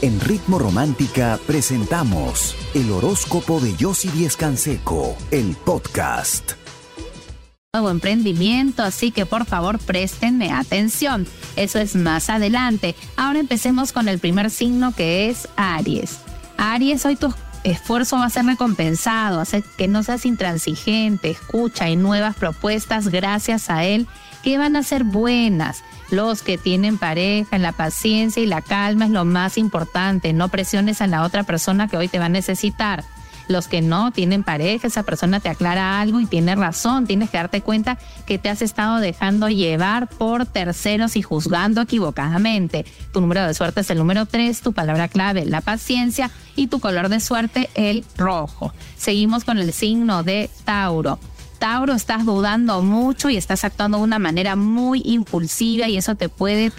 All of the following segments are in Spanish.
En Ritmo Romántica presentamos el horóscopo de Yossi Díez Canseco, el podcast. Nuevo emprendimiento, así que por favor préstenme atención. Eso es más adelante. Ahora empecemos con el primer signo que es Aries. Aries, hoy tu esfuerzo va a ser recompensado, hace que no seas intransigente, escucha, hay nuevas propuestas gracias a él que van a ser buenas. Los que tienen pareja, la paciencia y la calma es lo más importante. No presiones a la otra persona que hoy te va a necesitar. Los que no tienen pareja, esa persona te aclara algo y tiene razón. Tienes que darte cuenta que te has estado dejando llevar por terceros y juzgando equivocadamente. Tu número de suerte es el número 3, tu palabra clave, la paciencia y tu color de suerte, el rojo. Seguimos con el signo de Tauro. Tauro, estás dudando mucho y estás actuando de una manera muy impulsiva y eso te puede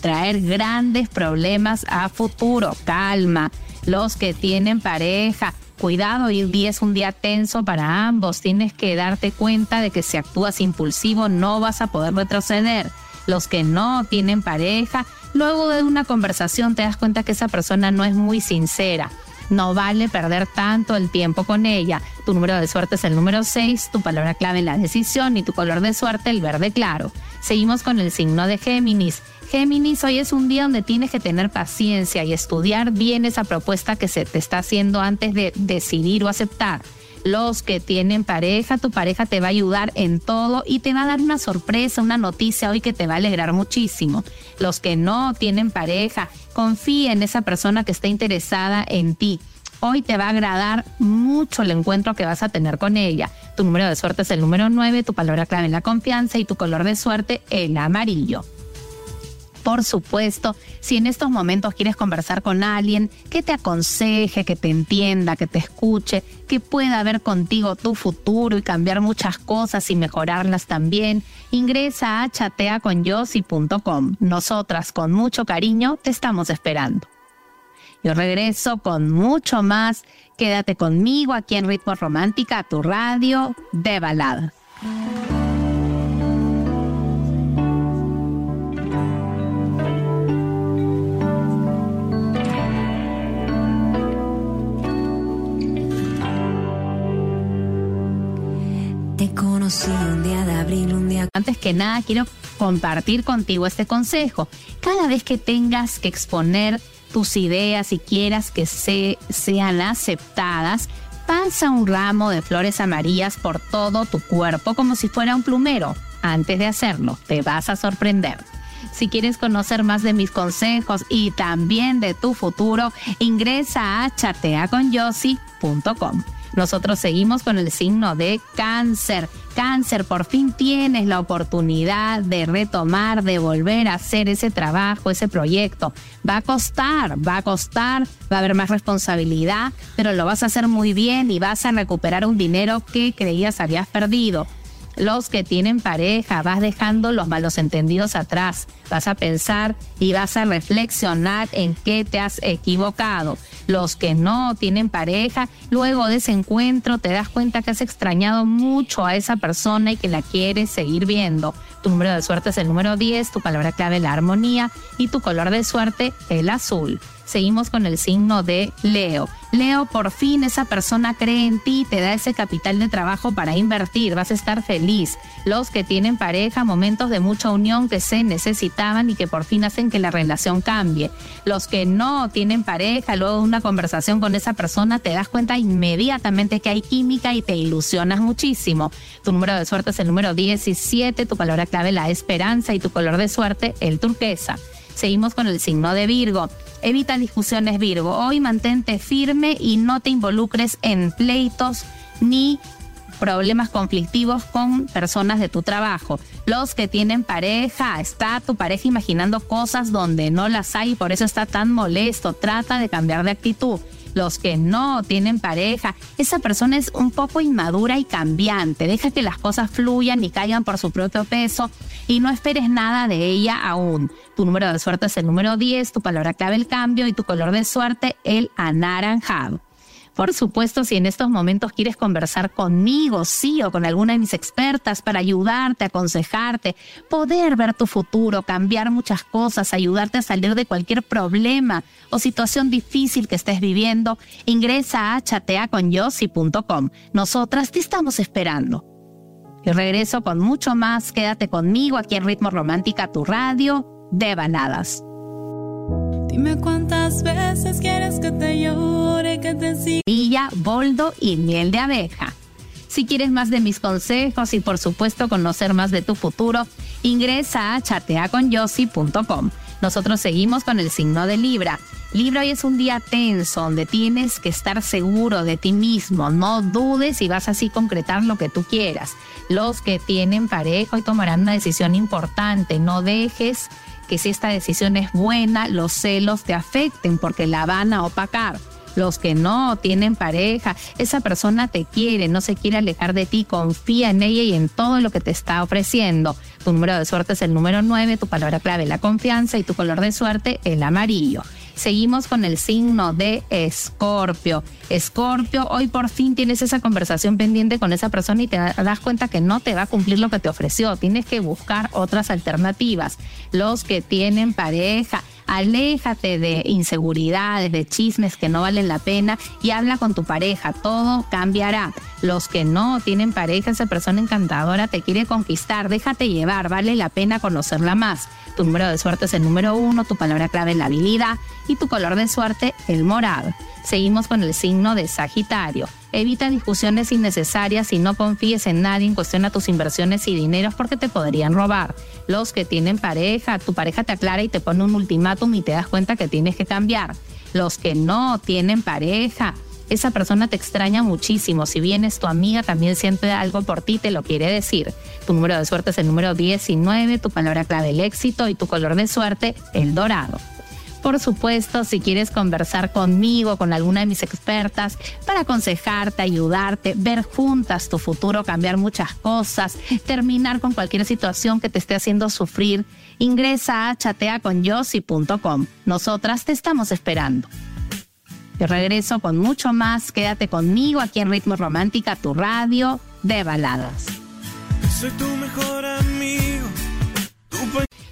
traer grandes problemas a futuro. Calma. Los que tienen pareja, cuidado, hoy día es un día tenso para ambos. Tienes que darte cuenta de que si actúas impulsivo no vas a poder retroceder. Los que no tienen pareja, luego de una conversación te das cuenta que esa persona no es muy sincera no vale perder tanto el tiempo con ella. Tu número de suerte es el número 6, tu palabra clave en la decisión y tu color de suerte el verde claro. Seguimos con el signo de Géminis. Géminis, hoy es un día donde tienes que tener paciencia y estudiar bien esa propuesta que se te está haciendo antes de decidir o aceptar los que tienen pareja, tu pareja te va a ayudar en todo y te va a dar una sorpresa, una noticia hoy que te va a alegrar muchísimo. Los que no tienen pareja, confía en esa persona que está interesada en ti. Hoy te va a agradar mucho el encuentro que vas a tener con ella. Tu número de suerte es el número 9, tu palabra clave es la confianza y tu color de suerte el amarillo por supuesto, si en estos momentos quieres conversar con alguien que te aconseje, que te entienda, que te escuche, que pueda ver contigo tu futuro y cambiar muchas cosas y mejorarlas también, ingresa a chateaconyossi.com. Nosotras con mucho cariño te estamos esperando. Yo regreso con mucho más. Quédate conmigo aquí en Ritmo Romántica, tu radio de Antes que nada, quiero compartir contigo este consejo. Cada vez que tengas que exponer tus ideas y quieras que se, sean aceptadas, pasa un ramo de flores amarillas por todo tu cuerpo como si fuera un plumero. Antes de hacerlo, te vas a sorprender. Si quieres conocer más de mis consejos y también de tu futuro, ingresa a chateaconyossi.com. Nosotros seguimos con el signo de cáncer. Cáncer, por fin tienes la oportunidad de retomar, de volver a hacer ese trabajo, ese proyecto. Va a costar, va a costar, va a haber más responsabilidad, pero lo vas a hacer muy bien y vas a recuperar un dinero que creías habías perdido los que tienen pareja, vas dejando los malos entendidos atrás, vas a pensar y vas a reflexionar en qué te has equivocado. Los que no tienen pareja, luego de ese encuentro te das cuenta que has extrañado mucho a esa persona y que la quieres seguir viendo. Tu número de suerte es el número 10, tu palabra clave la armonía y tu color de suerte el azul. Seguimos con el signo de Leo. Leo, por fin esa persona cree en ti, te da ese capital de trabajo para invertir, vas a estar feliz. Los que tienen pareja, momentos de mucha unión que se necesitaban y que por fin hacen que la relación cambie. Los que no tienen pareja, luego de una conversación con esa persona, te das cuenta inmediatamente que hay química y te ilusionas muchísimo. Tu número de suerte es el número 17, tu palabra clave la esperanza y tu color de suerte el turquesa. Seguimos con el signo de Virgo. Evita discusiones Virgo. Hoy mantente firme y no te involucres en pleitos ni problemas conflictivos con personas de tu trabajo. Los que tienen pareja, está tu pareja imaginando cosas donde no las hay y por eso está tan molesto. Trata de cambiar de actitud los que no tienen pareja, esa persona es un poco inmadura y cambiante. Deja que las cosas fluyan y caigan por su propio peso y no esperes nada de ella aún. Tu número de suerte es el número 10, tu palabra clave el cambio y tu color de suerte el anaranjado. Por supuesto, si en estos momentos quieres conversar conmigo, sí, o con alguna de mis expertas para ayudarte, aconsejarte, poder ver tu futuro, cambiar muchas cosas, ayudarte a salir de cualquier problema o situación difícil que estés viviendo, ingresa a chateaconyossi.com. Nosotras te estamos esperando. Y regreso con mucho más. Quédate conmigo aquí en Ritmo Romántica, tu radio de baladas. Dime cuántas veces quieres que te llore, que te siga. Villa, boldo y miel de abeja. Si quieres más de mis consejos y por supuesto conocer más de tu futuro, ingresa a chateaconyossi.com. Nosotros seguimos con el signo de Libra. Libra hoy es un día tenso donde tienes que estar seguro de ti mismo. No dudes y vas así concretar lo que tú quieras. Los que tienen pareja hoy tomarán una decisión importante. No dejes que si esta decisión es buena, los celos te afecten porque la van a opacar. Los que no tienen pareja, esa persona te quiere, no se quiere alejar de ti, confía en ella y en todo lo que te está ofreciendo. Tu número de suerte es el número 9, tu palabra clave la confianza y tu color de suerte el amarillo. Seguimos con el signo de Escorpio. Escorpio, hoy por fin tienes esa conversación pendiente con esa persona y te das cuenta que no te va a cumplir lo que te ofreció. Tienes que buscar otras alternativas. Los que tienen pareja, aléjate de inseguridades, de chismes que no valen la pena y habla con tu pareja, todo cambiará. Los que no tienen pareja, esa persona encantadora te quiere conquistar, déjate llevar, vale la pena conocerla más. Tu número de suerte es el número uno, tu palabra clave es la habilidad y tu color de suerte el morado. Seguimos con el signo de Sagitario. Evita discusiones innecesarias y no confíes en nadie, cuestiona tus inversiones y dineros porque te podrían robar. Los que tienen pareja, tu pareja te aclara y te pone un ultimátum y te das cuenta que tienes que cambiar. Los que no tienen pareja, esa persona te extraña muchísimo. Si bien es tu amiga, también siente algo por ti, te lo quiere decir. Tu número de suerte es el número 19, tu palabra clave el éxito y tu color de suerte el dorado. Por supuesto, si quieres conversar conmigo, con alguna de mis expertas, para aconsejarte, ayudarte, ver juntas tu futuro, cambiar muchas cosas, terminar con cualquier situación que te esté haciendo sufrir, ingresa a chateaconyossi.com. Nosotras te estamos esperando. Te regreso con mucho más. Quédate conmigo aquí en Ritmo Romántica, tu radio de baladas. Soy tu mejor amigo.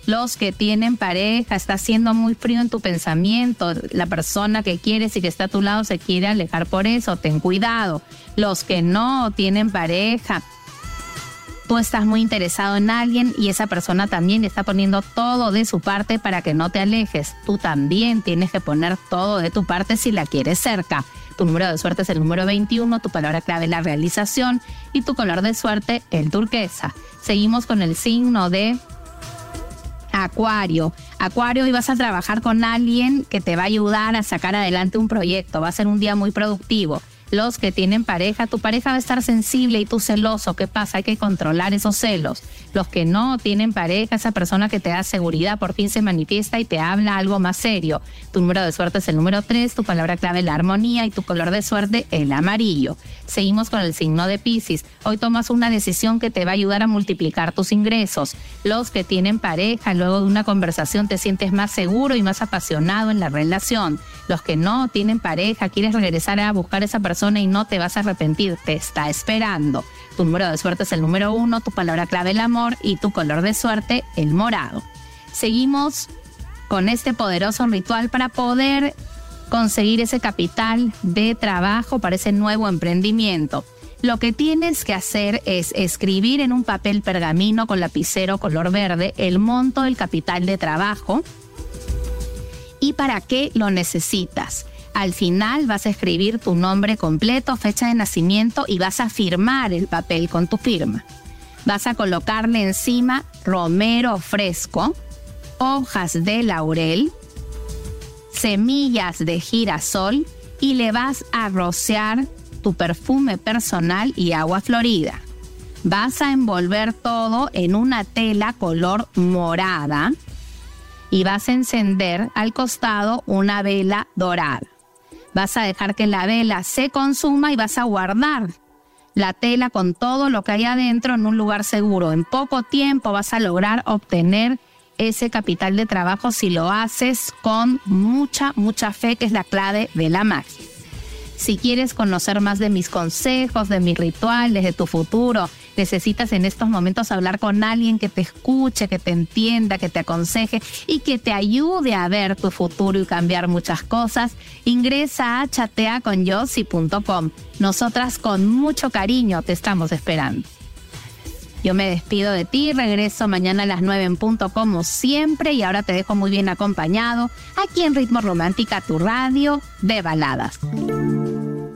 Los que tienen pareja, está siendo muy frío en tu pensamiento, la persona que quieres y que está a tu lado se quiere alejar por eso, ten cuidado. Los que no tienen pareja, tú estás muy interesado en alguien y esa persona también está poniendo todo de su parte para que no te alejes. Tú también tienes que poner todo de tu parte si la quieres cerca. Tu número de suerte es el número 21, tu palabra clave la realización y tu color de suerte el turquesa. Seguimos con el signo de Acuario. Acuario, hoy vas a trabajar con alguien que te va a ayudar a sacar adelante un proyecto. Va a ser un día muy productivo los que tienen pareja, tu pareja va a estar sensible y tú celoso. ¿Qué pasa? Hay que controlar esos celos. Los que no tienen pareja, esa persona que te da seguridad por fin se manifiesta y te habla algo más serio. Tu número de suerte es el número 3, tu palabra clave la armonía y tu color de suerte el amarillo. Seguimos con el signo de Pisces. Hoy tomas una decisión que te va a ayudar a multiplicar tus ingresos. Los que tienen pareja, luego de una conversación te sientes más seguro y más apasionado en la relación. Los que no tienen pareja, quieres regresar a buscar a esa y no te vas a arrepentir, te está esperando. Tu número de suerte es el número uno, tu palabra clave el amor y tu color de suerte el morado. Seguimos con este poderoso ritual para poder conseguir ese capital de trabajo para ese nuevo emprendimiento. Lo que tienes que hacer es escribir en un papel pergamino con lapicero color verde el monto del capital de trabajo y para qué lo necesitas. Al final vas a escribir tu nombre completo, fecha de nacimiento y vas a firmar el papel con tu firma. Vas a colocarle encima romero fresco, hojas de laurel, semillas de girasol y le vas a rociar tu perfume personal y agua florida. Vas a envolver todo en una tela color morada y vas a encender al costado una vela dorada. Vas a dejar que la vela se consuma y vas a guardar la tela con todo lo que hay adentro en un lugar seguro. En poco tiempo vas a lograr obtener ese capital de trabajo si lo haces con mucha, mucha fe, que es la clave de la magia. Si quieres conocer más de mis consejos, de mis rituales, de tu futuro, necesitas en estos momentos hablar con alguien que te escuche, que te entienda, que te aconseje y que te ayude a ver tu futuro y cambiar muchas cosas, ingresa a chateaconyossi.com. Nosotras con mucho cariño te estamos esperando. Yo me despido de ti, regreso mañana a las 9 en punto como siempre y ahora te dejo muy bien acompañado aquí en Ritmo Romántica, tu radio de baladas.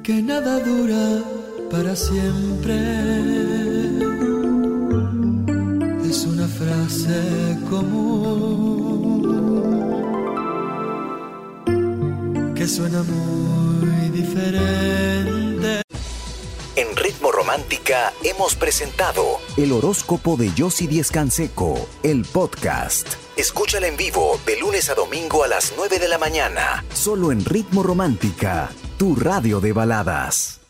Que nada dura para siempre. Es una frase común que suena muy diferente. En Ritmo Romántica hemos presentado el horóscopo de Yossi Díez Canseco, el podcast. Escúchala en vivo de lunes a domingo a las 9 de la mañana, solo en Ritmo Romántica, tu radio de baladas.